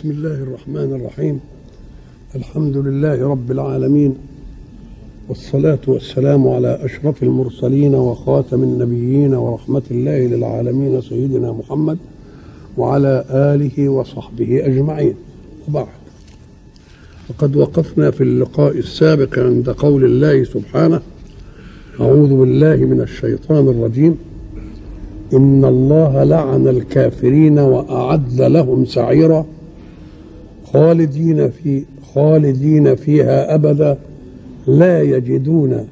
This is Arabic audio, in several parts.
بسم الله الرحمن الرحيم الحمد لله رب العالمين والصلاة والسلام على أشرف المرسلين وخاتم النبيين ورحمة الله للعالمين سيدنا محمد وعلى آله وصحبه أجمعين وبعد وقد وقفنا في اللقاء السابق عند قول الله سبحانه أعوذ بالله من الشيطان الرجيم إن الله لعن الكافرين وأعد لهم سعيرا خالدين في خالدين فيها أبدا لا يجدون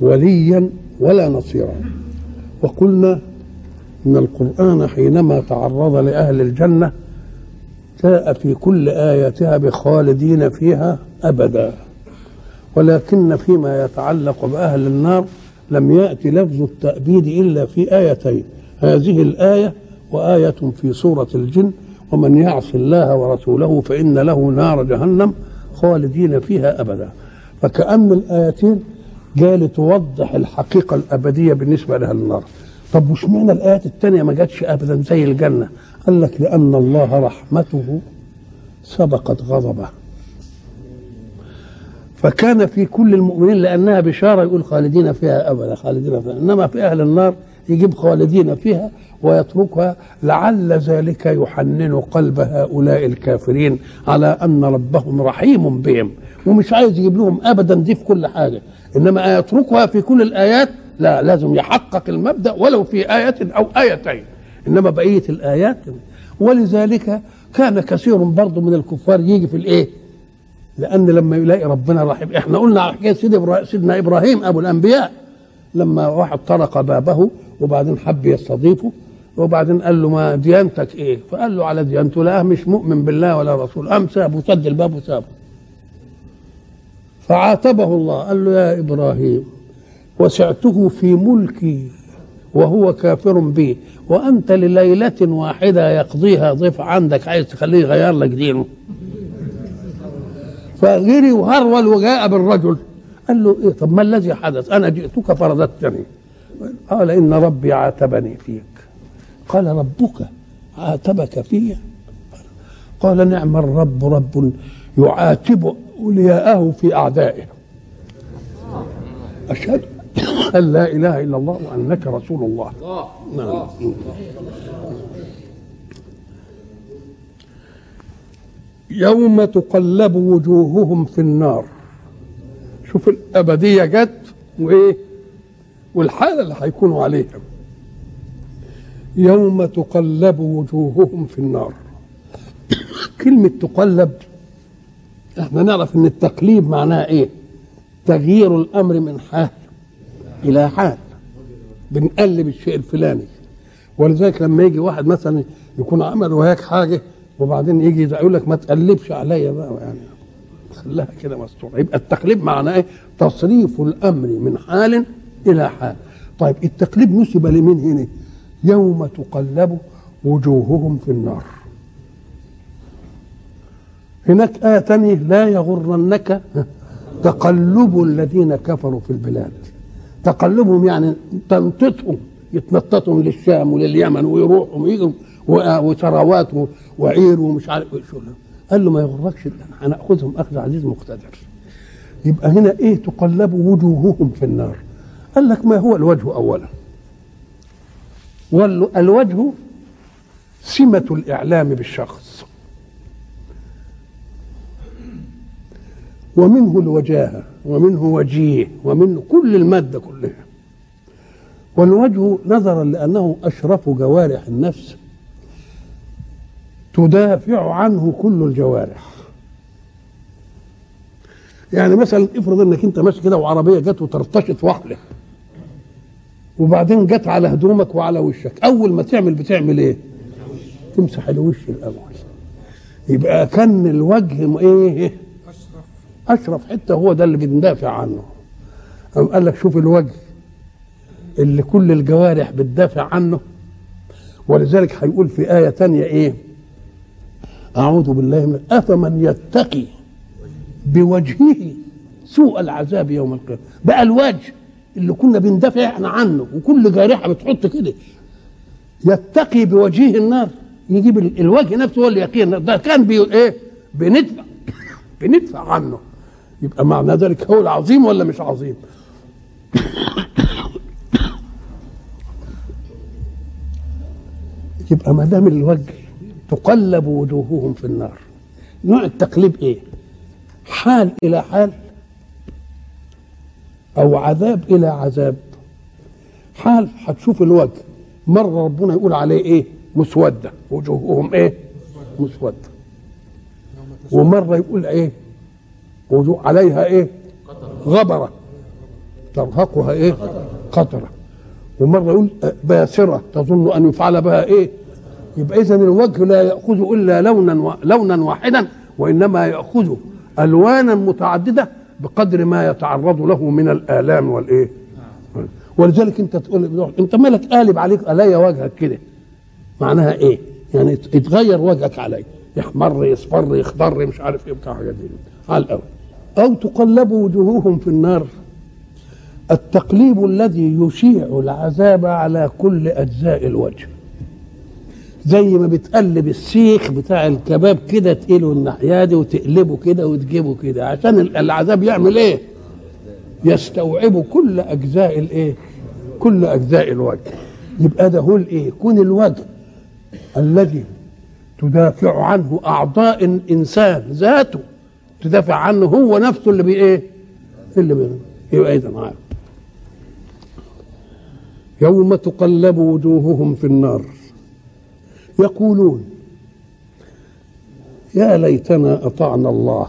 وليا ولا نصيرا. وقلنا إن القرآن حينما تعرض لأهل الجنة جاء في كل آياتها بخالدين فيها أبدا. ولكن فيما يتعلق بأهل النار لم يأتي لفظ التأبيد إلا في آيتين هذه الآية وآية في سورة الجن ومن يعص الله ورسوله فإن له نار جهنم خالدين فيها أبدا. فكأن الآيتين جاء لتوضح الحقيقة الأبدية بالنسبة لأهل النار. طب وش معنى الآيات الثانية ما جاتش أبدا زي الجنة؟ قال لك لأن الله رحمته سبقت غضبه. فكان في كل المؤمنين لأنها بشارة يقول خالدين فيها أبدا خالدين فيها. إنما في أهل النار يجيب خالدين فيها ويتركها لعل ذلك يحنن قلب هؤلاء الكافرين على أن ربهم رحيم بهم. ومش عايز يجيب لهم ابدا دي في كل حاجة. إنما يتركها في كل الآيات لا لازم يحقق المبدأ ولو في آية أو آيتين. إنما بقية الآيات ولذلك كان كثير برضه من الكفار يجي في الإيه؟ لأن لما يلاقي ربنا رحيم. إحنا قلنا على حكاية سيدنا إبراهيم أبو الأنبياء لما واحد طرق بابه وبعدين حب يستضيفه وبعدين قال له ما ديانتك إيه؟ فقال له على ديانته لا مش مؤمن بالله ولا رسول. قام سابه سد الباب وسابه. فعاتبه الله قال له يا إبراهيم وسعته في ملكي وهو كافر بي وأنت لليلة واحدة يقضيها ضيف عندك عايز تخليه يغير لك دينه. فغيري وهرول وجاء بالرجل. قال له إيه؟ طب ما الذي حدث؟ أنا جئتك فرددتني قال إن ربي عاتبني فيك. قال ربك عاتبك في قال نعم الرب رب يعاتب أولياءه في أعدائه أشهد أن لا إله إلا الله وأنك رسول الله. نعم. يوم تقلب وجوههم في النار. شوف الأبدية جت وإيه؟ والحالة اللي هيكونوا عليها. يوم تقلب وجوههم في النار. كلمة تقلب إحنا نعرف إن التقليب معناه إيه؟ تغيير الأمر من حال إلى حال. بنقلب الشيء الفلاني. ولذلك لما يجي واحد مثلا يكون عمل وهيك حاجة وبعدين يجي يقول لك ما تقلبش عليا بقى. يعني خليها كده مستوره يبقى التقليب معناه إيه؟ تصريف الأمر من حال إلى حال طيب التقليب نسب لمين هنا؟ يوم تقلب وجوههم في النار. هناك آية تانية لا يغرنك تقلب الذين كفروا في البلاد. تقلبهم يعني تنطيطهم يتنططوا للشام ولليمن ويروحوا ويجوا وثروات وعير ومش عارف شو قال له ما يغركش هناخذهم أخذ عزيز مقتدر. يبقى هنا إيه؟ تقلب وجوههم في النار. قال لك ما هو الوجه اولا؟ والوجه سمة الإعلام بالشخص. ومنه الوجاهة ومنه وجيه ومنه كل المادة كلها. والوجه نظرا لأنه أشرف جوارح النفس تدافع عنه كل الجوارح. يعني مثلا افرض إنك أنت ماشي كده وعربية جت وترتشط وحله وبعدين جت على هدومك وعلى وشك. أول ما تعمل بتعمل إيه؟ تمسح الوش الأول. يبقى كان الوجه إيه أشرف. حتة هو ده اللي بندافع عنه. قام قال لك شوف الوجه اللي كل الجوارح بتدافع عنه. ولذلك هيقول في آية تانية إيه؟ أعوذ بالله من أفمن يتقي بوجهه سوء العذاب يوم القيامة. بقى الوجه. اللي كنا بندافع إحنا عنه وكل جارحة بتحط كده. يتقي بوجهه النار يجيب ال- الوجه نفسه هو اللي يقين ده كان بي إيه؟ بندفع بندفع عنه. يبقى معنى ذلك هو العظيم ولا مش عظيم؟ يبقى ما دام الوجه تقلب وجوههم في النار نوع التقليب إيه؟ حال إلى حال أو عذاب إلى عذاب. حال هتشوف الوجه. مرة ربنا يقول عليه إيه؟ مسودة. وجوههم إيه؟ مسودة. ومرة يقول إيه؟ وجوه عليها إيه؟ غبرة. ترهقها إيه؟ قطرة. ومرة يقول باسرة. تظن أن يفعل بها إيه؟ يبقى اذا الوجه لا يأخذ إلا لونا و... لونا واحدا وإنما يأخذ ألوانا متعددة بقدر ما يتعرض له من الآلام والإيه؟ ولذلك أنت تقول أنت مالك قالب عليك؟ عليا وجهك كده. معناها إيه؟ يعني يتغير وجهك علي يحمر يصفر يخضر مش عارف إيه بتاع حاجات دي. على الأول أو تقلب وجوههم في النار. التقليب الذي يشيع العذاب على كل أجزاء الوجه. زي ما بتقلب السيخ بتاع الكباب كده تقيله الناحية دي وتقلبه كده وتجيبه كده. عشان العذاب يعمل إيه؟ يستوعب كل أجزاء الإيه؟ كل أجزاء الوجه. يبقى ده هو الإيه؟ كون الوجه الذي تدافع عنه أعضاء الإنسان ذاته. تدافع عنه هو نفسه اللي بي إيه؟ اللي بي يبقى اذا معاه يوم تقلب وجوههم في النار. يقولون يا ليتنا أطعنا الله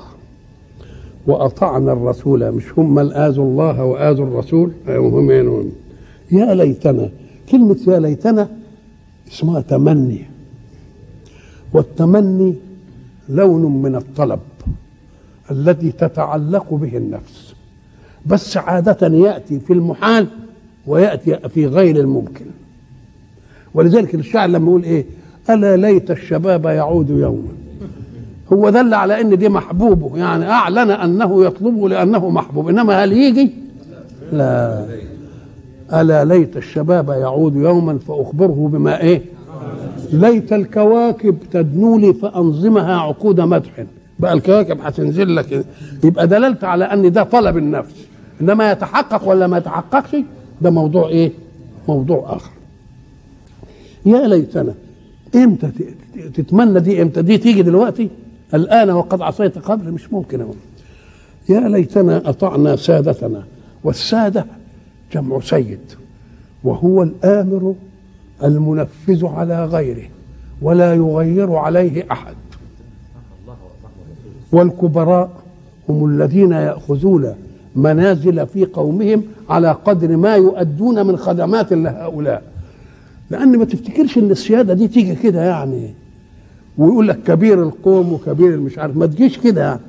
وأطعنا الرسول. مش هم اذوا الله واذوا الرسول؟ هم هم يا ليتنا. كلمة يا ليتنا اسمها تمني. والتمني لون من الطلب الذي تتعلق به النفس. بس عادة يأتي في المحال ويأتي في غير الممكن. ولذلك الشاعر لما يقول إيه؟ ألا ليت الشباب يعود يوما. هو دل على إن دي محبوبه يعني أعلن أنه يطلبه لأنه محبوب. إنما هل يجي؟ لا. ألا ليت الشباب يعود يوما فأخبره بما إيه؟ ليت الكواكب تدنو لي فأنظمها عقود مدح. بقى الكواكب هتنزل لك. يبقى دللت على أن ده طلب النفس. إنما يتحقق ولا ما يتحققش؟ ده موضوع إيه؟ موضوع آخر. يا ليتنا إمتى تتمنى دي إمتى؟ دي تيجي دلوقتي؟ الآن وقد عصيت قبل مش ممكن أقول. يا ليتنا أطعنا سادتنا والسادة جمع سيد وهو الآمر المنفذ على غيره ولا يغير عليه أحد. والكبراء هم الذين يأخذون منازل في قومهم على قدر ما يؤدون من خدمات لهؤلاء. لأن ما تفتكرش إن السيادة دي تيجي كده يعني ويقول لك كبير القوم وكبير المش عارف ما تجيش كده يعني.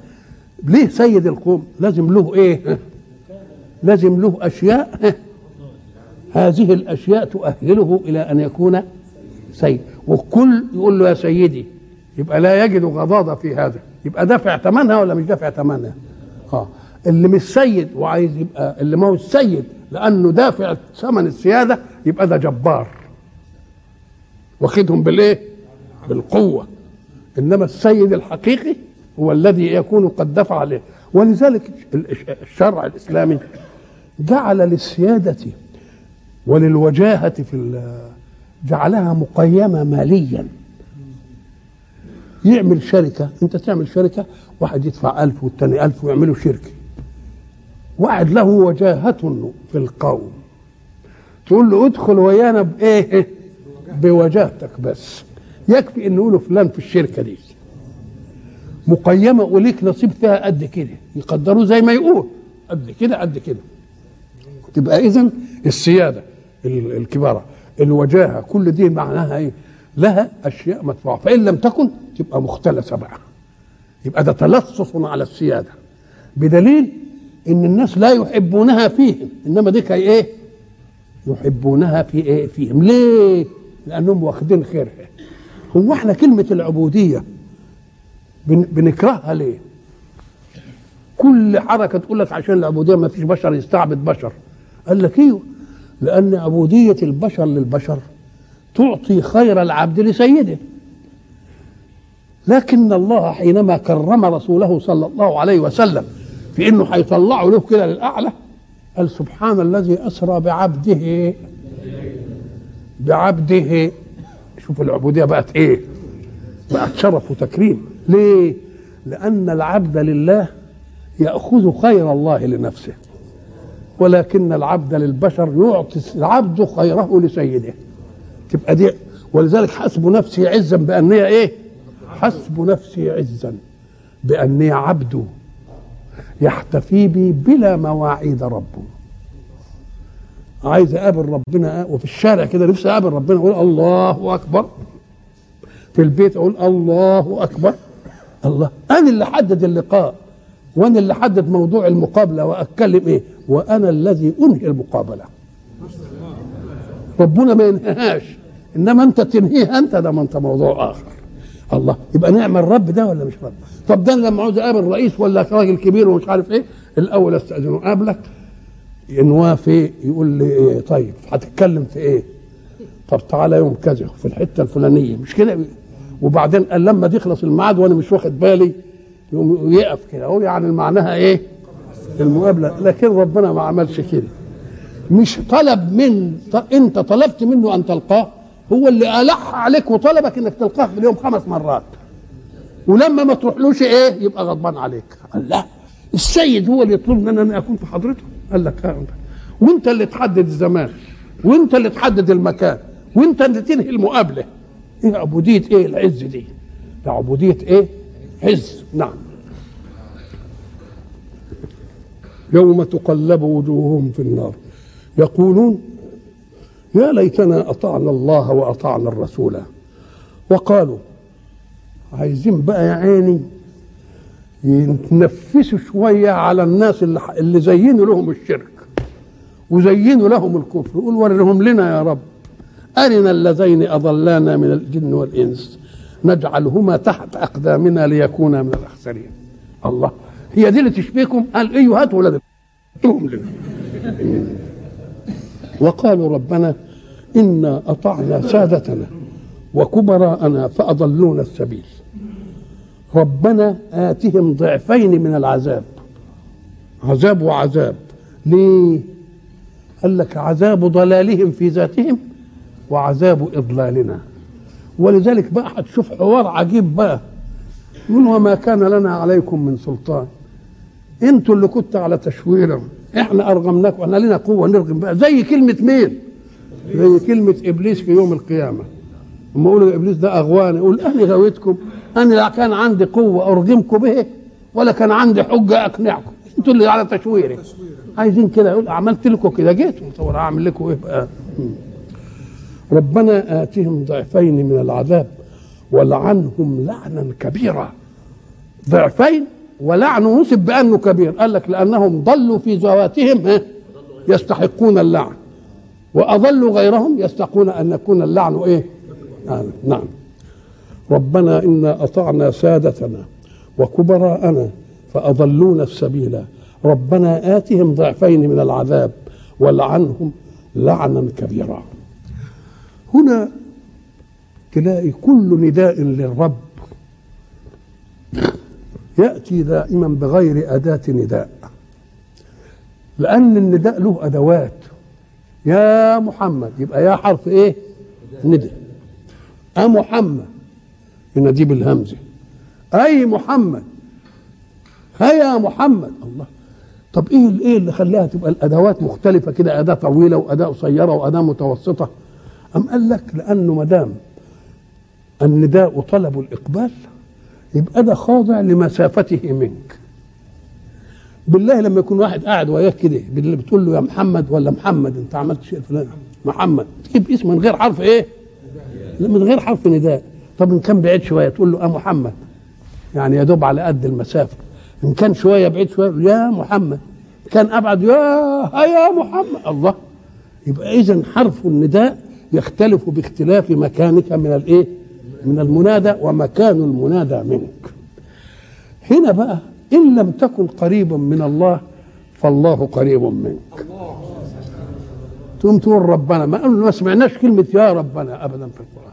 ليه سيد القوم؟ لازم له إيه؟ لازم له أشياء. هذه الأشياء تؤهله إلى أن يكون سيد. والكل يقول له يا سيدي يبقى لا يجد غضاضة في هذا. يبقى دافع ثمنها ولا مش دافع ثمنها؟ آه. اللي مش سيد وعايز يبقى اللي ما هو السيد لأنه دافع ثمن السيادة يبقى ده جبار. واخدهم بالإيه؟ بالقوة. إنما السيد الحقيقي هو الذي يكون قد دفع عليه ولذلك الشرع الإسلامي جعل للسيادة وللوجاهة في جعلها مقيمة ماليا. يعمل شركة أنت تعمل شركة واحد يدفع ألف والتاني ألف ويعملوا شركة واحد له وجاهة في القوم. تقول له ادخل ويانا بإيه؟ بوجاهتك بس. يكفي إن يقولوا فلان في الشركة دي. مقيمة وليك نصيب فيها قد كده. يقدروه زي ما يقول قد كده قد كده. تبقى إذا السيادة الكبارة الوجاهة كل دي معناها إيه؟ لها أشياء مدفوعة. فإن لم تكن تبقى مختلسة بقى. يبقى ده تلصص على السيادة. بدليل إن الناس لا يحبونها فيهم. إنما دي إيه؟ يحبونها في إيه؟ فيهم. ليه؟ لأنهم واخدين خيرها هو إحنا كلمة العبودية بن بنكرهها ليه؟ كل حركة تقول لك عشان العبودية ما فيش بشر يستعبد بشر. قال لك أيوه لأن عبودية البشر للبشر تعطي خير العبد لسيده. لكن الله حينما كرم رسوله صلى الله عليه وسلم في إنه هيطلعه له كده للأعلى قال سبحان الذي أسرى بعبده. بعبده. شوف العبودية بقت إيه؟ بقت شرف وتكريم. ليه؟ لأن العبد لله يأخذ خير الله لنفسه ولكن العبد للبشر يعطي العبد خيره لسيده. تبقى دي ولذلك حسب نفسي عزا بأني إيه؟ حسب نفسي عزا بأني عبد يحتفي بي بلا مواعيد ربه. عايز اقابل ربنا وفي الشارع كده نفسي اقابل ربنا أقول الله اكبر. في البيت أقول الله اكبر. الله. أنا اللي حدد اللقاء وأنا اللي حدد موضوع المقابلة واتكلم إيه وأنا الذي انهي المقابلة. ربنا ما ينهيهاش انما انت تنهيها انت ده ما انت موضوع آخر. الله. يبقى نعمل رب ده ولا مش رب؟ طب ده لما عاوز اقابل رئيس ولا راجل كبير ومش عارف إيه الأول أستأذنه قابلك ان في يقول لي إيه طيب هتتكلم في إيه؟ طب تعالى يوم كذا في الحتة الفلانية. مش كده؟ وبعدين قال لما تخلص الميعاد وأنا مش واخد بالي يقوم يقف كده. هو يعني معناها إيه؟ المقابلة. لكن ربنا ما عملش كده. مش طلب من أنت طلبت منه أن تلقاه. هو اللي ألح عليك وطلبك إنك تلقاه في اليوم خمس مرات. ولما ما تروحلوش إيه؟ يبقى غضبان عليك. لا. السيد هو اللي يطلب مني أن أكون في حضرته. قال لك آه. وانت اللي تحدد الزمان وانت اللي تحدد المكان وانت اللي تنهي المقابلة. إيه عبوديه إيه العز دي؟ ده عبوديه إيه؟ عز. نعم. يوم تقلب وجوههم في النار. يقولون يا ليتنا أطعنا الله وأطعنا الرسول. وقالوا عايزين بقى يا عيني يتنفسوا شوية على الناس اللي, اللي زينوا لهم الشرك وزينوا لهم الكفر يقول ورهم لنا يا رب. أرنا اللذين أضلانا من الجن والإنس. نجعلهما تحت أقدامنا ليكونا من الأخسرين. الله. هي دي اللي تشبيكم قال أيها هاتوا ولد لنا. وقالوا ربنا إنا أطعنا سادتنا وكبراءنا فأضلونا السبيل. ربنا آتهم ضعفين من العذاب. عذاب وعذاب. ليه؟ قال لك عذاب ضلالهم في ذاتهم وعذاب إضلالنا. ولذلك بقى هتشوف حوار عجيب بقى. من وما كان لنا عليكم من سلطان؟ أنتوا اللي كنت على تشويرهم إحنا ارغمناكم إحنا لنا قوة نرغم بقى. زي كلمة مين؟ زي كلمة إبليس في يوم القيامة. لما يقولوا إبليس ده أغواني يقول أنا غويتكم. أنا لا كان عندي قوة أرغمكم به ولا كان عندي حجة أقنعكم. أنتوا اللي على تشويري. عايزين كده يقول عملت لكم كده جيتوا طب أعمل لكم إيه بقى؟ ربنا آتهم ضعفين من العذاب ولعنهم لعنا كبيرا. ضعفين ولعن نسب بأنه كبير. قال لك لأنهم ضلوا في ذواتهم يستحقون اللعن. وأضلوا غيرهم يستحقون أن يكون اللعن إيه؟ آه نعم. ربنا إنا أطعنا سادتنا وكبراءنا فأضلونا السبيل ربنا آتهم ضعفين من العذاب ولعنهم لعنا كبيرا. هنا تلاقي كل نداء للرب. يأتي دائما بغير أداة نداء. لأن النداء له أدوات. يا محمد يبقى يا حرف إيه؟ نداء. أ محمد يناديه بالهمزة. أي محمد؟ هيا محمد. الله. طب إيه إيه اللي خلاها تبقى الأدوات مختلفة كده؟ أداة طويلة وأداة قصيرة وأداة متوسطة. أم قال لك لأنه ما دام النداء طلب الإقبال يبقى ده خاضع لمسافته منك. بالله لما يكون واحد قاعد وياك كده بتقول له يا محمد ولا محمد؟ أنت عملت شيء فلان. محمد. تجيب اسم من غير حرف إيه؟ من غير حرف نداء. طب إن كان بعيد شوية تقول له آه محمد. يعني يا دوب على قد المسافة. إن كان شوية بعيد شوية يا محمد. كان أبعد يا يا محمد. الله. يبقى اذا حرف النداء يختلف باختلاف مكانك من الايه من المنادى ومكان المنادى منك. هنا بقى إن لم تكن قريبا من الله فالله قريب منك. تقوم تقول ربنا ما ما سمعناش كلمة يا ربنا ابدا في القرآن.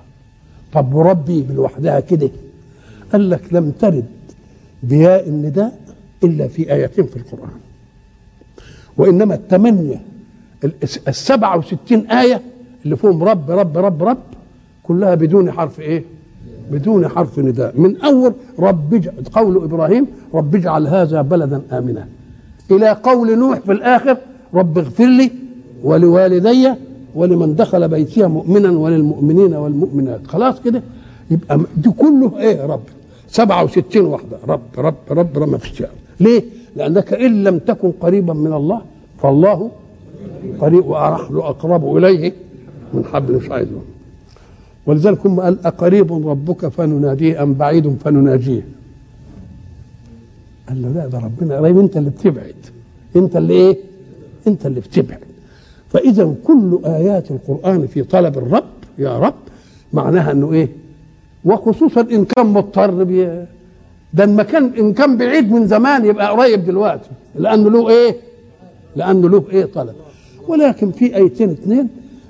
طب وربي لوحدها كده. قال لك لم ترد بياء النداء إلا في آيتين في القرآن. وإنما الثمانية السبعة وستين آية اللي فيهم رب رب رب رب كلها بدون حرف إيه؟ بدون حرف نداء. من أول رب قول إبراهيم رب اجعل هذا بلدا آمنا. إلى قول نوح في الآخر رب اغفر لي ولوالدي ولمن دخل بيتي مؤمنا وللمؤمنين والمؤمنات. خلاص كده؟ يبقى دي كله إيه رب؟ 67 واحدة. رب رب رب, رب ما فيش ليه؟ لأنك إن لم تكن قريبا من الله فالله قريب ونحن أقرب إليه من حبل مش عايز ولذلك هم قال أقريب ربك فنناديه أم بعيد فنناجيه؟ قال له لا ده ربنا قريب أنت اللي بتبعد. أنت اللي إيه؟ أنت اللي بتبعد. فإذا كل آيات القرآن في طلب الرب يا رب معناها أنه إيه؟ وخصوصا إن كان مضطر ده المكان إن كان بعيد من زمان يبقى قريب دلوقتي لأنه له إيه؟ لأنه له إيه طلب ولكن في آيتين اثنين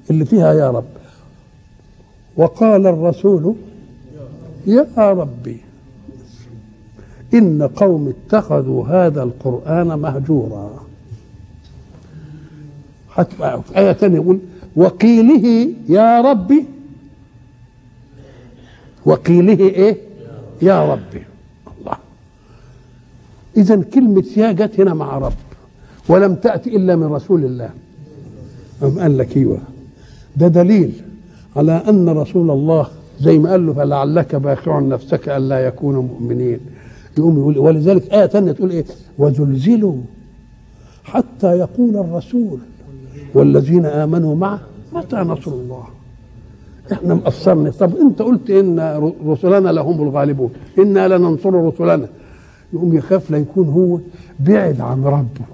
اللي فيها يا رب وقال الرسول يا ربي إن قوم اتخذوا هذا القرآن مهجورا آية ثانية يقول وقيله يا ربي. وقيله إيه؟ يا ربي. الله. إذا كلمة يا جت هنا مع رب. ولم تأتي إلا من رسول الله. أم قال لك إيوه. ده دليل على أن رسول الله زي ما قال له فلعلك باخع نفسك ألا يكونوا مؤمنين. يقوم يقول ولذلك آية ثانية تقول إيه؟ وزلزلوا حتى يقول الرسول والذين آمنوا معه متى نصر الله؟ إحنا مقصرنا. طب أنت قلت إن رسلنا لهم الغالبون. إنا لننصر رسلنا. يقوم يخاف لا يكون هو بعد عن ربه.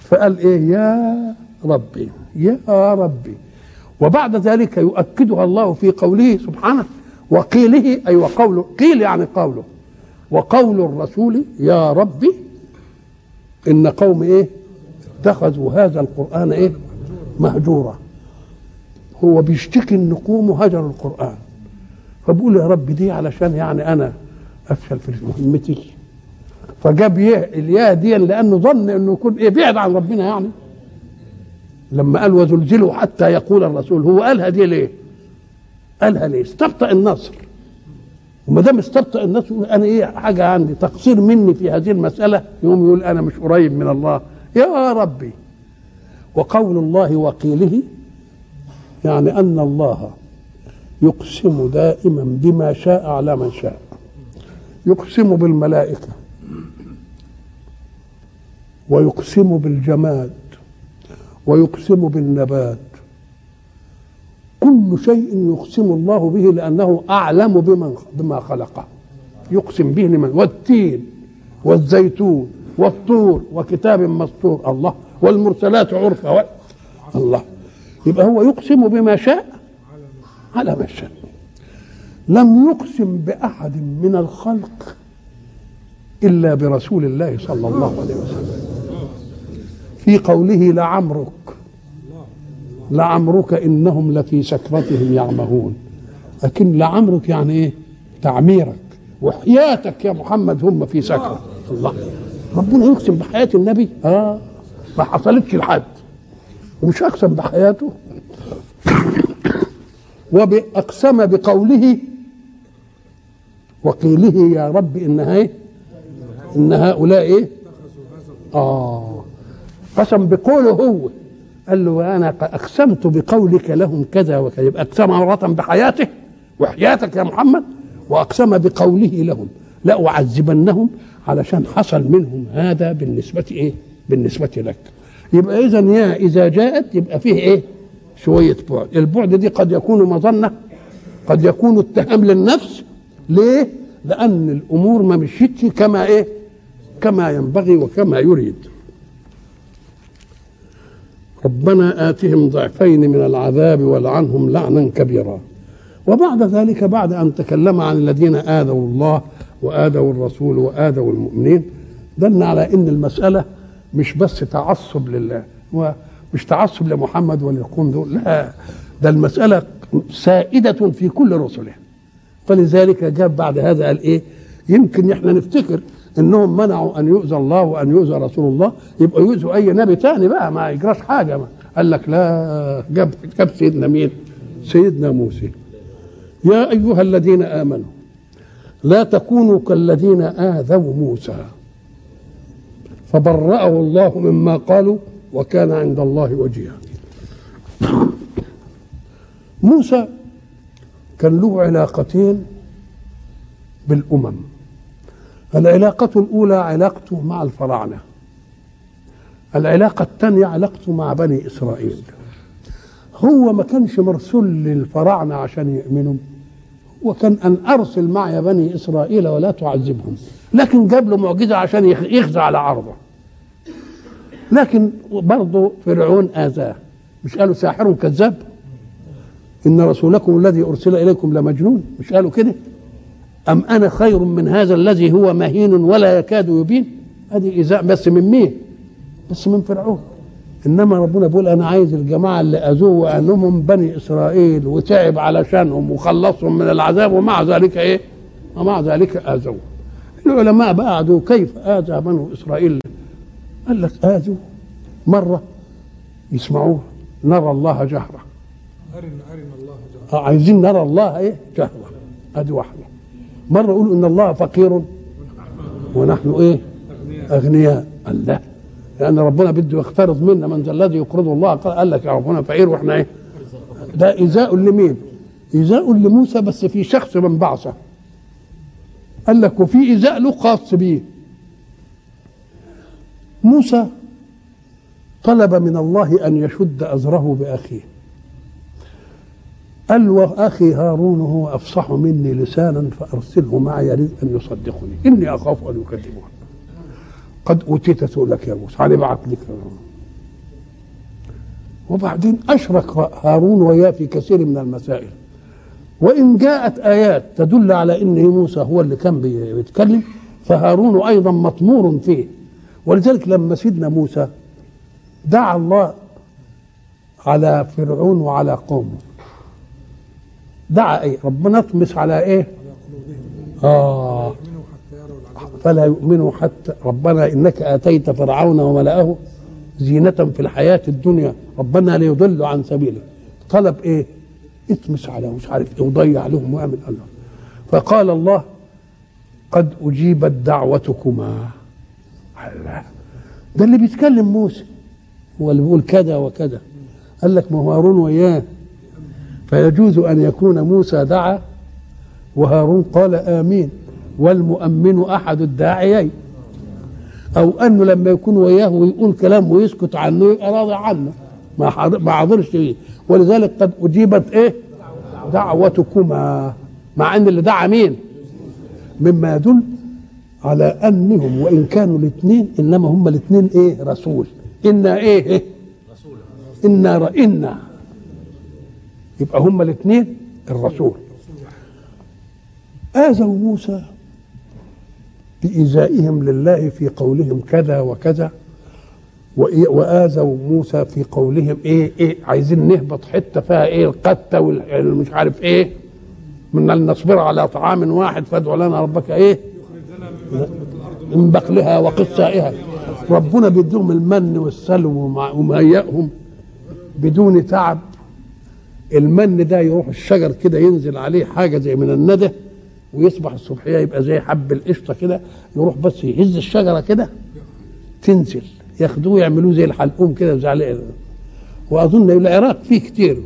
فقال إيه؟ يا ربي يا ربي. وبعد ذلك يؤكدها الله في قوله سبحانه وقيله أي وقوله قيل يعني قوله. وقول الرسول يا ربي إن قوم إيه؟ اتخذوا هذا القرآن إيه؟ مهجورا. هو بيشتكي ان قوموا هجروا القرآن. فبقول يا رب دي علشان يعني أنا أفشل في مهمتي. فجاب الياء دي لأنه ظن إنه يكون إيه؟ بعد عن ربنا يعني. لما قال وزلزلوا حتى يقول الرسول هو قالها دي ليه؟ قالها ليه؟ استبطأ النصر. وما دام استبطأ النصر أنا إيه؟ حاجة عندي تقصير مني في هذه المسألة. يقوم يقول أنا مش قريب من الله. يا ربي. وقول الله وقيله يعني أن الله يقسم دائما بما شاء على من شاء. يقسم بالملائكة ويقسم بالجماد ويقسم بالنبات. كل شيء يقسم الله به لأنه أعلم بمن بما خلقه يقسم به لمن؟ والتين والزيتون والطور وكتاب مسطور. الله. والمرسلات عرفا. الله. يبقى هو يقسم بما شاء على ما شاء. لم يقسم بأحد من الخلق إلا برسول الله صلى الله عليه وسلم. في قوله لعمرك. لعمرك إنهم لفي سكرتهم يعمهون. لكن لعمرك يعني إيه؟ تعميرك. وحياتك يا محمد هم في سكرة. الله. ربنا يقسم بحياة النبي. آه. ما حصلتش لحد. ومش أقسم بحياته. وأقسم بقوله وقيله يا رب إنها إيه؟ إن هؤلاء إيه؟ آه. قسم بقوله هو. قال له وأنا أقسمت بقولك لهم كذا وكذا. يبقى أقسم مرة بحياته وحياتك يا محمد وأقسم بقوله لهم. لاعذبنهم علشان حصل منهم هذا بالنسبة إيه؟ بالنسبة لك يبقى إذا يا إذا جاءت يبقى فيه إيه؟ شوية بعد البعد دي قد يكون مظنة قد يكون اتهام للنفس ليه؟ لأن الأمور ما مشيتش كما إيه؟ كما ينبغي وكما يريد ربنا آتهم ضعفين من العذاب والعنهم لعنا كبيرا وبعد ذلك بعد أن تكلم عن الذين آذوا الله وآذوا الرسول وآذوا المؤمنين دل على أن المسألة مش بس تعصب لله ومش تعصب لمحمد وللقوم دول لا ده المسألة سائدة في كل رسله فلذلك جاب بعد هذا قال إيه يمكن إحنا نفتكر إنهم منعوا أن يؤذى الله وأن يؤذى رسول الله يبقى يؤذوا أي نبي تاني بقى ما يجراش حاجة ما. قال لك لا جاب جاب سيدنا مين؟ سيدنا موسى يا أيها الذين آمنوا لا تكونوا كالذين آذوا موسى. فبرأه الله مما قالوا وكان عند الله وجيها. موسى كان له علاقتين بالأمم. العلاقة الأولى علاقته مع الفراعنة. العلاقة الثانية علاقته مع بني إسرائيل. هو ما كانش مرسول للفراعنة عشان يؤمنوا. وكان أن أرسل معي بني إسرائيل ولا تعذبهم. لكن جاب له معجزة عشان يخزى على عرضه لكن برضه فرعون آذاه. مش قالوا ساحر كذاب إن رسولكم الذي أرسل إليكم لمجنون. مش قالوا كده؟ أم أنا خير من هذا الذي هو مهين ولا يكاد يبين؟ هذه إيذاء بس من مين؟ بس من فرعون. إنما ربنا بيقول أنا عايز الجماعة اللي أذوه وأنهم بني إسرائيل وتعب علشانهم وخلصهم من العذاب ومع ذلك إيه؟ ومع ذلك آذوه العلماء بقى كيف آذى بنو إسرائيل؟ قال لك آذوا مرة يسمعوه نرى الله جهرة. أرنا أرنا الله آه، عايزين نرى الله إيه؟ جهرة. ادي واحدة مرة يقولوا إن الله فقير ونحن إيه؟ أغنياء. لا لأن ربنا بده يقترض منا من ذا الذي يقرض الله. قال لك يا ربنا فقير وإحنا إيه؟ ده إيذاء لمين؟ إيذاء لموسى بس في شخص من بعثه. قال لك وفي إيذاء له خاص بيه موسى طلب من الله أن يشد أزره بأخيه. قال وأخي هارون هو أفصح مني لسانا فأرسله معي أن يصدقني. إني أخاف أن يكذبون. قد أوتيت سؤلك يا موسى. هنبعت لك. وبعدين أشرك هارون وياه في كثير من المسائل. وإن جاءت آيات تدل على إن موسى هو اللي كان بي- بيتكلم فهارون أيضا مطمور فيه. ولذلك لما سيدنا موسى دعا الله على فرعون وعلى قومه. دعا إيه؟ ربنا اطمس على إيه؟ آه منه حتى يروا العذاب فلا يؤمنوا حتى ربنا إنك آتيت فرعون وملأه زينة في الحياة الدنيا. ربنا ليضلوا عن سبيلك طلب إيه؟ اطمس على مش عارف إيه وضيع لهم وأعمل الله. فقال الله قد أجيبت دعوتكما. الله. ده اللي بيتكلم موسى. هو اللي بيقول كذا وكذا. قال لك ما هو هارون وياه. فيجوز أن يكون موسى دعا وهارون قال آمين. والمؤمن أحد الداعيين. أو أنه لما يكون وياه ويقول كلام ويسكت عنه يبقى راضي عنه. ما حاضر- ما حاضرش فيه. ولذلك قد أجيبت إيه؟ دعوتكما. مع أن اللي دعا مين؟ مما يدل على أنهم وإن كانوا الاثنين إنما هم الاثنين إيه؟ رسول. إنا إيه, إيه؟ إنا رأينا. يبقى هم الاثنين الرسول. آذوا موسى. بإيذائهم لله في قولهم كذا وكذا. وآذوا موسى في قولهم إيه إيه. عايزين نهبط حتة فيها إيه؟ القتة والمش عارف إيه. من نصبر على طعام واحد فادع لنا ربك إيه؟ من بقلها وقصائها. ربنا بيديهم المن والسلو ومهيئهم بدون تعب. المن ده يروح الشجر كده ينزل عليه حاجة زي من الندى. ويصبح الصبحية يبقى زي حب القشطة كده يروح بس يهز الشجرة كده تنزل. ياخدوه يعملوه زي الحلقوم كده زي عليه. وأظن العراق فيه كتير.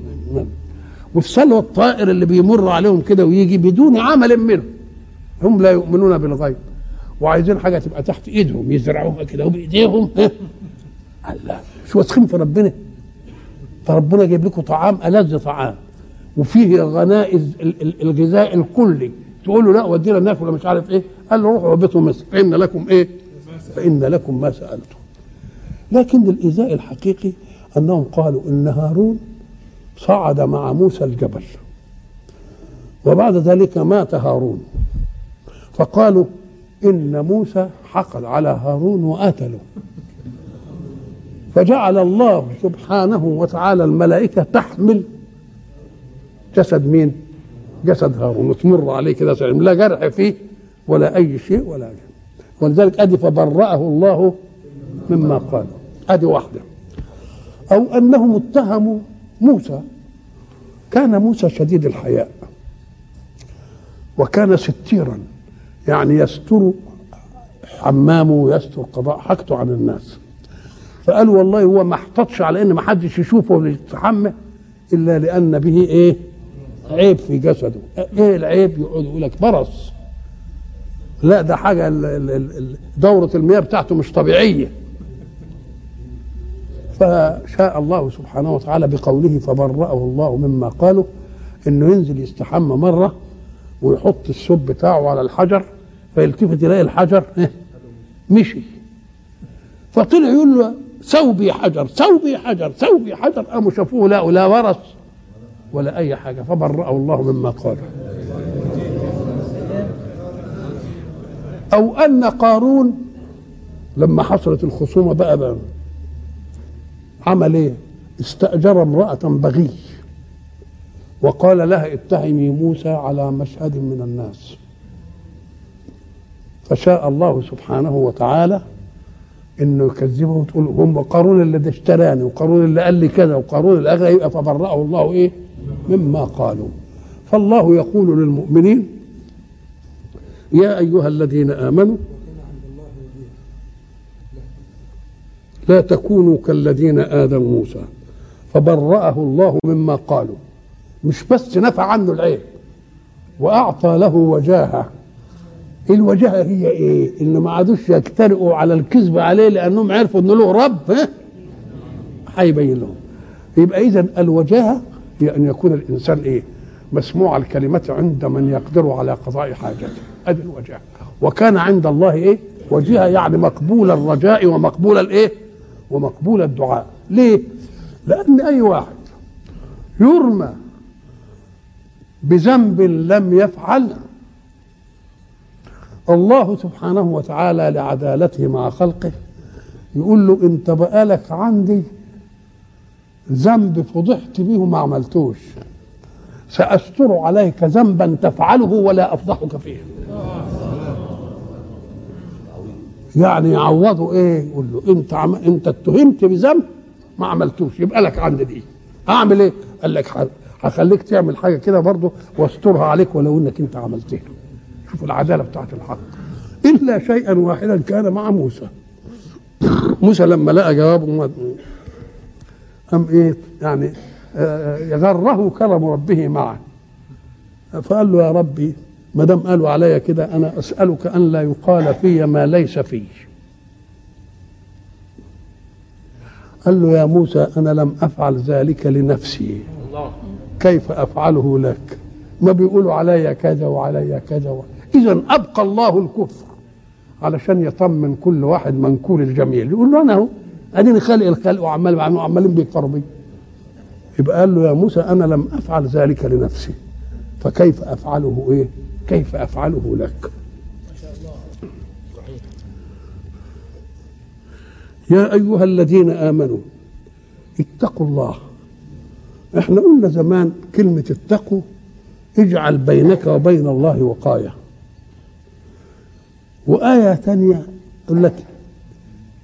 والسلوى الطائر اللي بيمر عليهم كده ويجي بدون عمل منه هم لا يؤمنون بالغيب. وعايزين حاجة تبقى تحت إيدهم يزرعوها كده وبإيديهم. الله. شو واثقين في ربنا؟ فربنا جايب لكم طعام ألذ طعام. وفيه غنائز ال- ال- الغذاء الكلي. تقولوا لا ودينا ناكل ولا مش عارف إيه. قال له روحوا وبيتوا مصر فإن لكم إيه؟ فإن لكم ما سألتم. لكن الإيذاء الحقيقي أنهم قالوا إن هارون صعد مع موسى الجبل. وبعد ذلك مات هارون. فقالوا إن موسى حقد على هارون وقتله. فجعل الله سبحانه وتعالى الملائكة تحمل جسد مين؟ جسد هارون وتمر عليه كده لا جرح فيه ولا أي شيء ولا شيء ولذلك ادي فبرأه الله مما قال. ادي واحدة. أو أنهم اتهموا موسى. كان موسى شديد الحياء. وكان ستيرا. يعني يستر حمامه ويستر قضاء. حاجته عن الناس. فقالوا والله هو ما احتطش على إن ما حدش يشوفه ويتحمى إلا لأن به إيه؟ عيب في جسده. إيه العيب؟ يقعد يقول لك برص. لا ده حاجة دورة المياه بتاعته مش طبيعية. فشاء الله سبحانه وتعالى بقوله فبرأه الله مما قالوا إنه ينزل يستحمى مرة ويحط التوب بتاعه على الحجر فيلتفت يلاقي الحجر إيه؟ مشي. فطلع يقول له ثوبي حجر ثوبي حجر ثوبي حجر. قاموا شافوه لا لا ورث ولا أي حاجة فبرأه الله مما قال. أو أن قارون لما حصلت الخصومة بقى, بقى عمل إيه؟ استأجر امرأة بغي وقال لها اتهمي موسى على مشهد من الناس. فشاء الله سبحانه وتعالى انه يكذبه وتقول هم قارون اللي اشتراني وقارون اللي قال لي كذا وقارون اللي يبقى فبرأه الله إيه؟ مما قالوا. فالله يقول للمؤمنين يا أيها الذين آمنوا لا تكونوا كالذين آذوا موسى. فبرأه الله مما قالوا. مش بس نفى عنه العيب وأعطى له وجاهة. الوجاهة هي إيه؟ إن ما عادوش يجترئوا على الكذب عليه لأنهم عرفوا إن له رب ها؟ هيبين لهم. يبقى إذا الوجاهة هي أن يكون الإنسان إيه؟ مسموع الكلمة عند من يقدر على قضاء حاجته هذه الوجاهة وكان عند الله إيه؟ وجهة يعني مقبول الرجاء ومقبول الإيه؟ ومقبول الدعاء ليه؟ لأن أي واحد يرمى بذنب لم يفعل الله سبحانه وتعالى لعدالته مع خلقه يقول له انت بقالك عندي ذنب فضحت به وما عملتوش. سأستر عليك ذنبا تفعله ولا أفضحك فيه. يعني يعوضه إيه؟ يقول له أنت عم... أنت اتهمت بذنب ما عملتوش. يبقى لك عندي دي. اعمل إيه؟ قال لك هخليك تعمل حاجة كده برضه واسترها عليك ولو إنك أنت عملتها. شوف العدالة بتاعت الحق. إلا شيئا واحدا كان مع موسى. موسى لما لقى جوابه قام إيه؟ يعني آه، يغره كرم ربه معه. فقال له يا ربي ما دام قالوا عليا كده أنا أسألك أن لا يقال في ما ليس في قال له يا موسى أنا لم أفعل ذلك لنفسي. كيف أفعله لك؟ ما بيقولوا عليا كذا وعليا كذا و... اذا أبقى الله الكفر علشان يطمن كل واحد منكور الجميل. يقول له أنا اهو اديني خالق الخلق وعمال عمالين بيكفروا بي. يبقى قال له يا موسى أنا لم أفعل ذلك لنفسي. فكيف أفعله إيه؟ كيف أفعله لك؟ يا أيها الذين آمنوا اتقوا الله. إحنا قلنا زمان كلمة اتقوا اجعل بينك وبين الله وقاية. وآية تانية يقول لك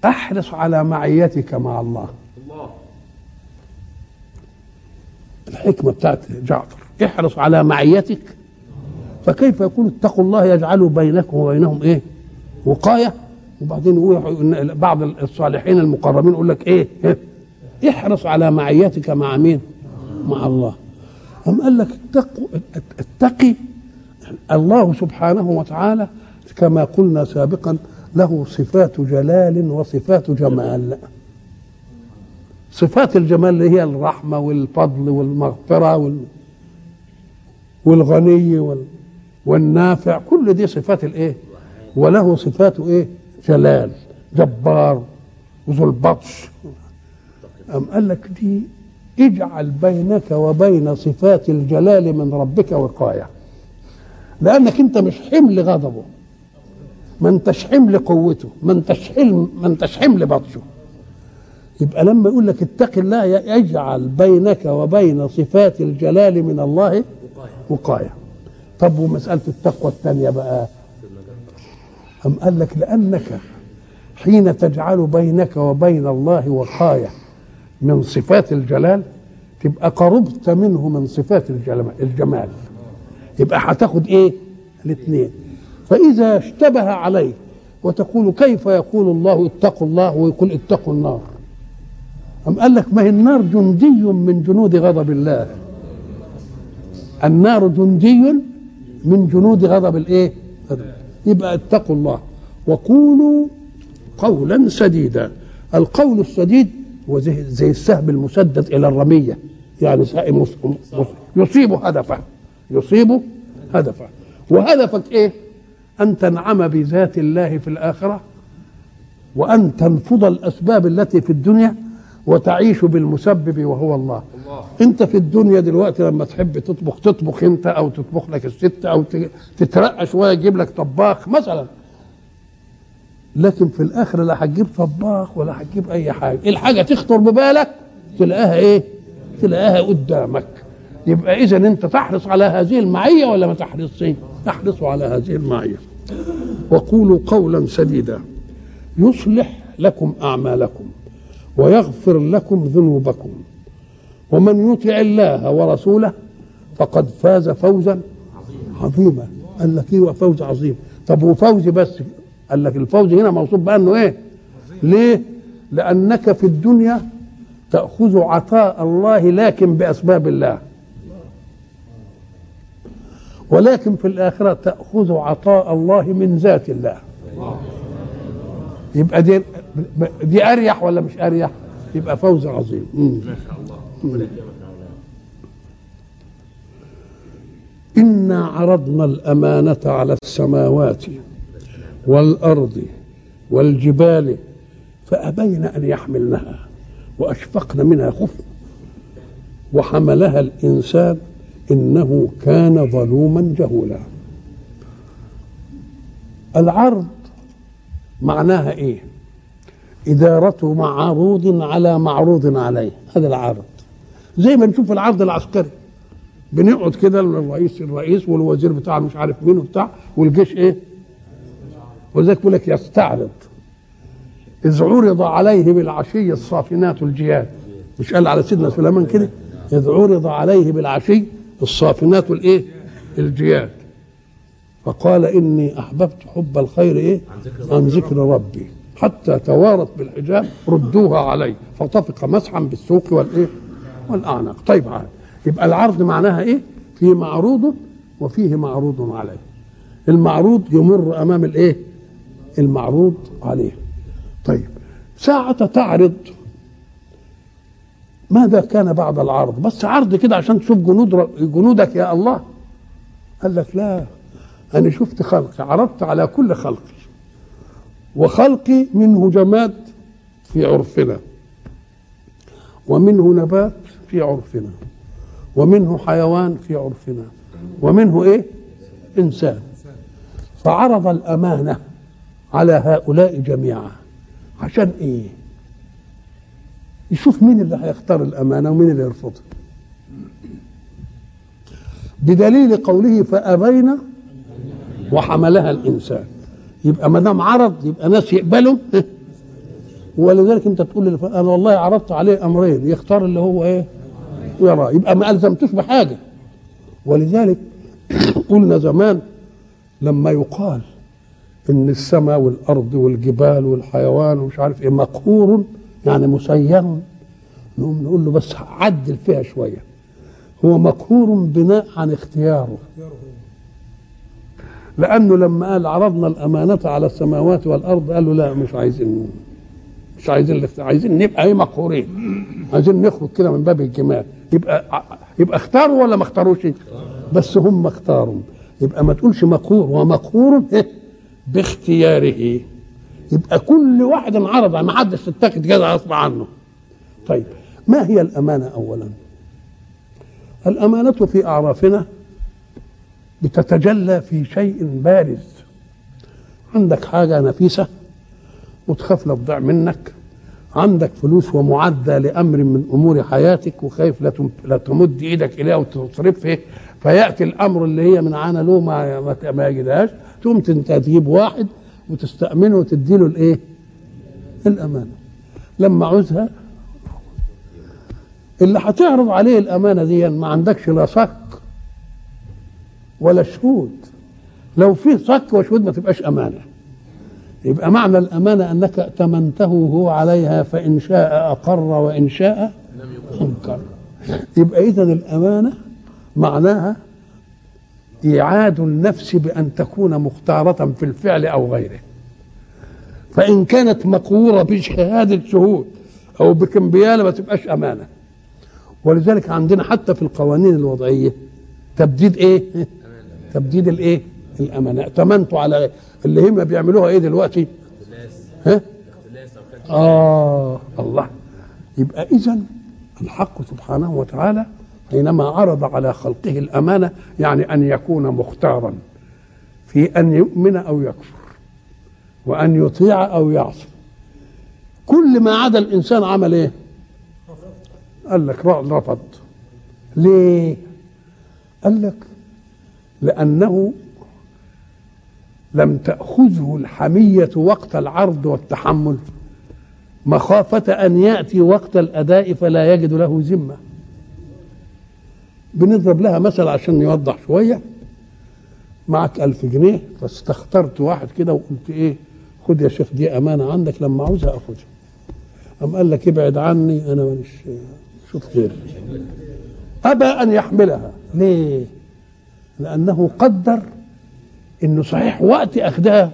أحرص على معيتك مع الله. الحكمة بتاعت جعفر. احرص على معيتك. فكيف يكون اتقوا الله يجعل بينكم وبينهم إيه؟ وقاية. وبعدين يقول بعض الصالحين المقربين يقول لك إيه؟ إيه؟ احرص على معيتك مع مين؟ مع الله. أم قال لك اتقوا اتقي. الله سبحانه وتعالى كما قلنا سابقا له صفات جلال وصفات جمال. صفات الجمال اللي هي الرحمة والفضل والمغفرة وال والغني وال والنافع كل دي صفات الايه؟ وله صفات إيه؟ جلال جبار وذو البطش. أم قال لك دي اجعل بينك وبين صفات الجلال من ربك وقاية. لأنك أنت مش حمل غضبه. ما انتش حمل قوته ما انتش حلم ما انتش حمل بطشه يبقى لما يقول لك اتق الله يجعل بينك وبين صفات الجلال من الله وقاية. طب ومسألة التقوى الثانية بقى؟ أم قال لك لأنك حين تجعل بينك وبين الله وقاية من صفات الجلال تبقى قربت منه من صفات الجمال. يبقى هتاخد إيه؟ الاثنين فإذا اشتبه عليك وتقول كيف يقول الله اتقوا الله ويقول اتقوا النار. أم قال لك ما هي النار جندي من جنود غضب الله. النار جندي من جنود غضب الإيه. يبقى اتقوا الله وقولوا قولا سديدا. القول السديد هو زي, السهم المسدد إلى الرمية. يعني يصيب هدفه. يصيب هدفه. وهدفك إيه؟ أن تنعم بذات الله في الآخرة وأن تنفض الأسباب التي في الدنيا وتعيش بالمسبب وهو الله. أنت في الدنيا دلوقتي لما تحب تطبخ تطبخ أنت أو تطبخ لك الست أو تترقى شوية يجيب لك طباخ مثلا. لكن في الآخر لا هتجيب طباخ ولا هتجيب أي حاجة. الحاجة تخطر ببالك تلاقيها إيه؟ تلاقيها قدامك. يبقى اذا أنت تحرص على هذه المعية ولا ما تحرصش؟ تحرص على هذه المعية. وقولوا قولا سديدا. يصلح لكم أعمالكم ويغفر لكم ذنوبكم. ومن يطع الله ورسوله فقد فاز فوزا عظيما. قال لك إيه فوز عظيم؟ طب وفوز بس؟ قال لك الفوز هنا موصوف بأنه إيه؟ ليه؟ لأنك في الدنيا تأخذ عطاء الله لكن بأسباب الله. ولكن في الآخرة تأخذ عطاء الله من ذات الله. يبقى دي دي أريح ولا مش أريح؟ يبقى فوز عظيم. مم. إنا عرضنا الأمانة على السماوات والأرض والجبال فأبين أن يحملنها وأشفقن منها خفنا وحملها الإنسان إنه كان ظلوما جهولا. العرض معناها إيه؟ إدارة معروض على معروض عليه هذا العرض. زي ما نشوف العرض العسكري. بنقعد كده الرئيس الرئيس والوزير بتاع مش عارف مين وبتاع والجيش إيه؟ ولذلك بيقول لك يستعرض. إذ عرض عليه بالعشي الصافنات الجياد. مش قال على سيدنا سليمان كده؟ إذ عرض عليه بالعشي الصافنات الايه الجياد. فقال إني أحببت حب الخير إيه؟ عن ذكر ربي. حتى توارت بالحجاب ردوها علي. فطفق مسحا بالسوق والإيه؟ والاعناق طيب عاد. يبقى العرض معناها إيه؟ في معروض وفيه معروض عليه. المعروض يمر أمام الإيه؟ المعروض عليه. طيب ساعة تعرض ماذا كان بعد العرض؟ بس عرض كده عشان تشوف جنود جنودك يا الله. قال لك لا أنا شفت خلقي عرضت على كل خلقي. وخلقي منه جماد في عرفنا ومنه نبات في عرفنا ومنه حيوان في عرفنا ومنه إيه؟ إنسان. فعرض الأمانة على هؤلاء جميعا. عشان إيه؟ يشوف مين اللي هيختار الأمانة ومين اللي يرفضها. بدليل قوله فأبين وحملها الإنسان. يبقى ما دام عرض يبقى ناس يقبلوا. ولذلك انت تقول أنا والله عرضت عليه أمرين يختار اللي هو إيه؟ يرى. يبقى ما ألزمتوش بحاجة. ولذلك قلنا زمان لما يقال إن السماء والأرض والجبال والحيوان ومش عارف إيه مقهور يعني مسير. نقوم نقول له بس عدل فيها شوية. هو مقهور بناء عن اختياره. لأنه لما قال عرضنا الأمانة على السماوات والأرض قالوا لا مش عايزين مش عايزين عايزين نبقى إيه مقهورين. عايزين نخرج كده من باب الجمال. يبقى يبقى اختاروا ولا ما اختاروش؟ بس هم اختاروا. يبقى ما تقولش مقهور ومقهور إيه؟ باختياره. يبقى كل واحد انعرض ما حدش تتاخد كده غصب عنه. طيب ما هي الأمانة اولا؟ الأمانة في أعرافنا بتتجلى في شيء بارز. عندك حاجة نفيسة وتخاف لا تضيع منك عندك فلوس ومعدة لأمر من أمور حياتك وخايف لا لا تمد إيدك إليها وتصرفها فيأتي الأمر اللي هي من عانى له ما ما- يجدهاش تقوم تجيب واحد وتستأمنه وتديله الإيه؟ الأمانة. لما عوزها اللي هتعرض عليه الأمانة دي ما عندكش لا صك ولا شهود. لو في صك وشهود ما تبقاش أمانة. يبقى معنى الأمانة أنك ائتمنته هو عليها فإن شاء أقر وإن شاء أنكر. يبقى اذا الأمانة معناها إيعاد النفس بأن تكون مختارة في الفعل أو غيره. فإن كانت مقوره بشهاده شهود أو بكمبياله ما تبقاش أمانة. ولذلك عندنا حتى في القوانين الوضعية تبديد إيه؟ تبديد الإيه؟ الأمانة. ائتمنتوا على اللي هم بيعملوها إيه دلوقتي؟ ها؟ آه الله. يبقى اذا الحق سبحانه وتعالى حينما عرض على خلقه الأمانة يعني أن يكون مختارا في أن يؤمن أو يكفر وأن يطيع أو يعصي. كل ما عدا الإنسان عمل إيه؟ قال لك رفض. ليه؟ قال لك لأنه لم تأخذه الحمية وقت العرض والتحمل. مخافة أن يأتي وقت الأداء فلا يجد له ذمة. بنضرب لها مثل عشان يوضح شوية. معك ألف جنيه. فاستخترت واحد كده وقلت إيه خد يا شيخ دي أمانة عندك لما عاوزها أخدها. قام قال لك ابعد عني أنا مانيش شوف غيري أبى أن يحملها. ليه؟ لأنه قدر إنه صحيح وقت أخدها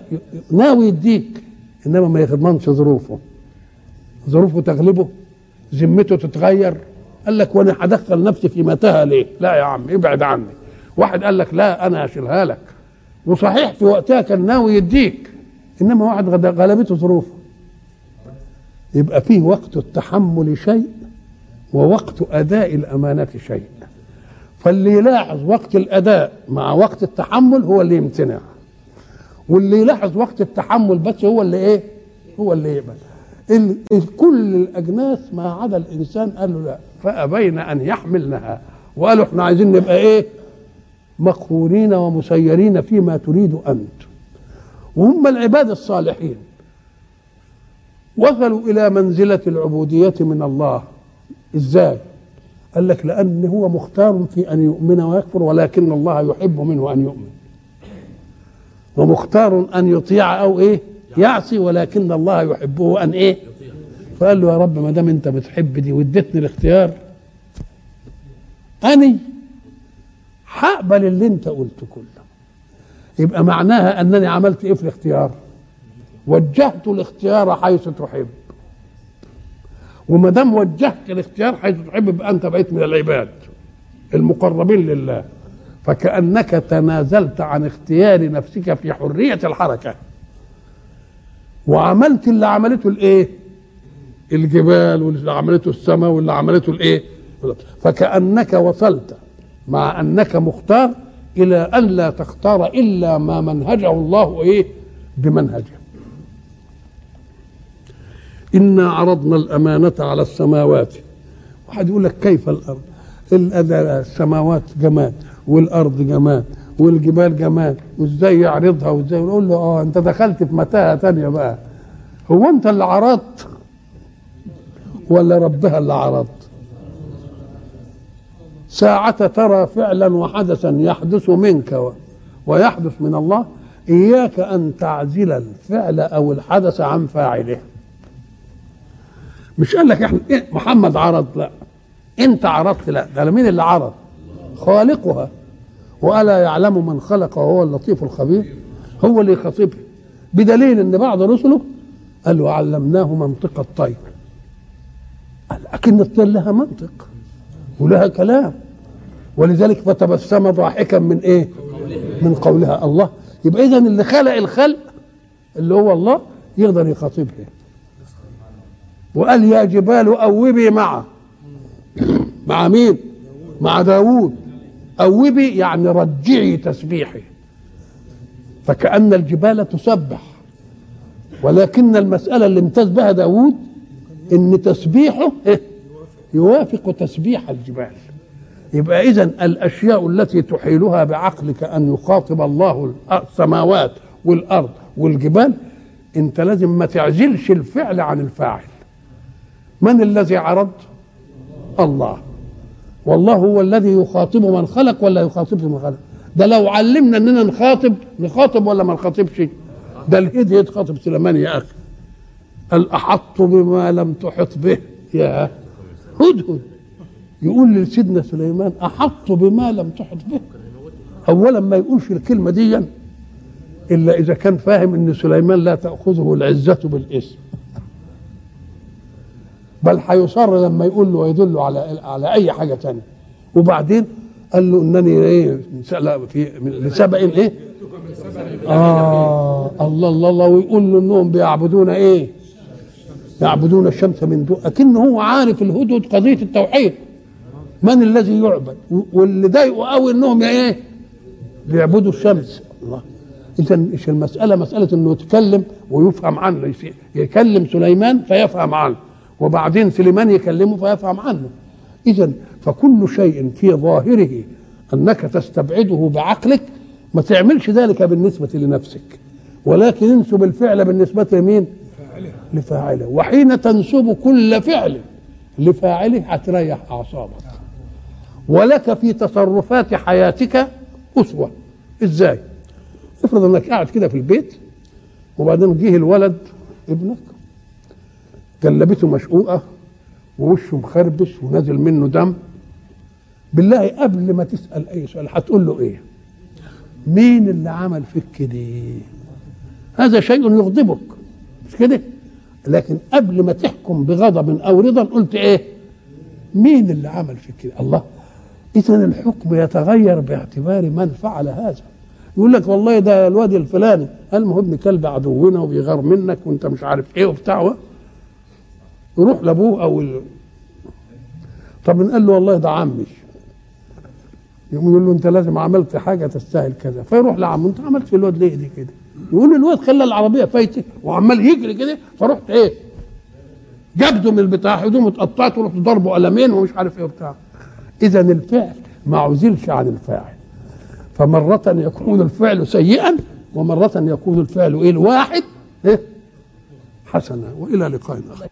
ناوي يديك إنما ما يضمنش ظروفه. ظروفه تغلبه ذمته تتغير. قال لك وأنا هدخل نفسي في متاهه ليه لا يا عم ابعد عني. واحد قال لك لا أنا هشيلها لك. وصحيح في وقتها كان ناوي يديك إنما واحد غلبته ظروفه. يبقى فيه وقت التحمل شيء ووقت أداء الأمانة شيء. فاللي يلاحظ وقت الأداء مع وقت التحمل هو اللي يمتنع. واللي يلاحظ وقت التحمل بس هو اللي إيه؟ هو اللي يقبل. كل الأجناس ما عدا الإنسان قال له لا. فأبين أن يحملنها. وقالوا إحنا عايزين نبقى إيه؟ مقهورين ومسيرين فيما تريد أنت. وهم العباد الصالحين. وصلوا إلى منزلة العبودية من الله. إزاي؟ قال لك لأن هو مختار في أن يؤمن ويكفر ولكن الله يحب منه أن يؤمن. ومختار أن يطيع أو إيه؟ يعصي ولكن الله يحبه أن إيه؟ فقال له يا رب ما دام انت بتحب دي واديتني الاختيار أني هقبل اللي انت قلته كله. يبقى معناها أنني عملت إيه في الاختيار؟ وجهت الاختيار حيث تحب. وما دام وجهت الاختيار حيث تحب يبقى أنت بقيت من العباد المقربين لله. فكأنك تنازلت عن اختيار نفسك في حرية الحركة. وعملت اللي عملته الايه الجبال واللي عملته السماء واللي عملته الايه؟ فكأنك وصلت مع أنك مختار إلى أن لا تختار إلا ما منهجه الله إيه؟ بمنهجه. إنا عرضنا الأمانة على السماوات. واحد يقول لك كيف الأرض؟ ال- السماوات جماد والأرض جماد والجبال جماد وإزاي يعرضها؟ وإزاي؟ يقول له آه أنت دخلت في متاهة تانية بقى. هو أنت اللي عرضت؟ ولا ربها اللي عرض ساعة ترى فعلا وحدثا يحدث منك ويحدث من الله. إياك أن تعزل الفعل أو الحدث عن فاعله. مش قال لك إحنا إيه محمد عرض؟ لا. انت عرضت لا. ده مين اللي عرض؟ خالقها. وألا يعلم من خلق وهو اللطيف الخبير. هو اللي يخاطبه بدليل إن بعض رسله قال له علمناه منطق الطير. لكن الطير لها منطق ولها كلام. ولذلك فتبسم ضاحكا من إيه؟ من قولها الله. يبقى اذا اللي خلق الخلق اللي هو الله يقدر يخاطبها. وقال يا جبال أوبي معه مع مين؟ مع داوود. أوبي يعني رجعي تسبيحي. فكأن الجبال تسبح. ولكن المسألة اللي امتاز بها داوود إن تسبيحه إيه؟ يوافق تسبيح الجبال. يبقى اذا الأشياء التي تحيلها بعقلك أن يخاطب الله السماوات والأرض والجبال أنت لازم ما تعزلش الفعل عن الفاعل. من الذي عرض؟ الله. والله هو الذي يخاطب من خلق ولا يخاطب من خلق. ده لو علمنا أننا نخاطب نخاطب ولا ما نخاطبش؟ ده الهدي يتخاطب سليمان يا أخي. قال أحط بما لم تحط به. يا هدهد. يقول لسيدنا سليمان أحط بما لم تحط به. اولا ما يقولش الكلمة دي إلا إذا كان فاهم إن سليمان لا تأخذه العزة بالإسم. بل هيصر لما يقول له ويدل على على أي حاجة تانية. وبعدين قال له إنني إيه لا في لسبأ إيه؟ آه الله الله الله. ويقول له انهم بيعبدون إيه؟ يعبدون الشمس من دون اكنه هو عارف الهدهد قضية التوحيد. من الذي يعبد؟ واللي ضايقه قوي إنهم إيه؟ بيعبدوا الشمس. الله. اذا مش المسألة؟ مسألة إنه يتكلم ويفهم عنه. يكلم سليمان فيفهم عنه. وبعدين سليمان يكلمه فيفهم عنه. اذا فكل شيء في ظاهره أنك تستبعده بعقلك ما تعملش ذلك بالنسبة لنفسك. ولكن انسب الفعل بالنسبة لمين؟ لفاعله. وحين تنسب كل فعل لفاعله هتريح أعصابك. ولك في تصرفات حياتك أسوة. إزاي؟ افرض إنك قاعد كده في البيت وبعدين جه الولد ابنك جلبته مشقوقة ووشه مخربش ونازل منه دم. بالله قبل ما تسأل أي سؤال هتقول له إيه؟ مين اللي عمل فيك كده؟ هذا شيء يغضبك. كده. لكن قبل ما تحكم بغضب أو رضا قلت إيه؟ مين اللي عمل فيك كده؟ الله. اذا الحكم يتغير باعتبار من فعل هذا. يقول لك والله ده الواد الفلاني. قال ما هو ابن كلب عدونا وبيغار منك وأنت مش عارف إيه وبتاع يروح لأبوه أو ال... طب قال له والله ده عمي. يقوم يقول له أنت لازم عملت حاجة تستاهل كذا. فيروح لعمه. أنت عملت في الواد ليه دي كده؟ يقول الواد خلى العربية فايتة وعمال يجري كده فرحت إيه؟ جبده من البتاع هدومه اتقطعت ورحت ضربه قلمين ومش عارف إيه وبتاع. اذا الفعل ما عزلش عن الفاعل. فمرة يكون الفعل سيئا ومرة يكون الفعل إيه؟ الواحد إيه؟ حسنا. وإلى لقاء آخر.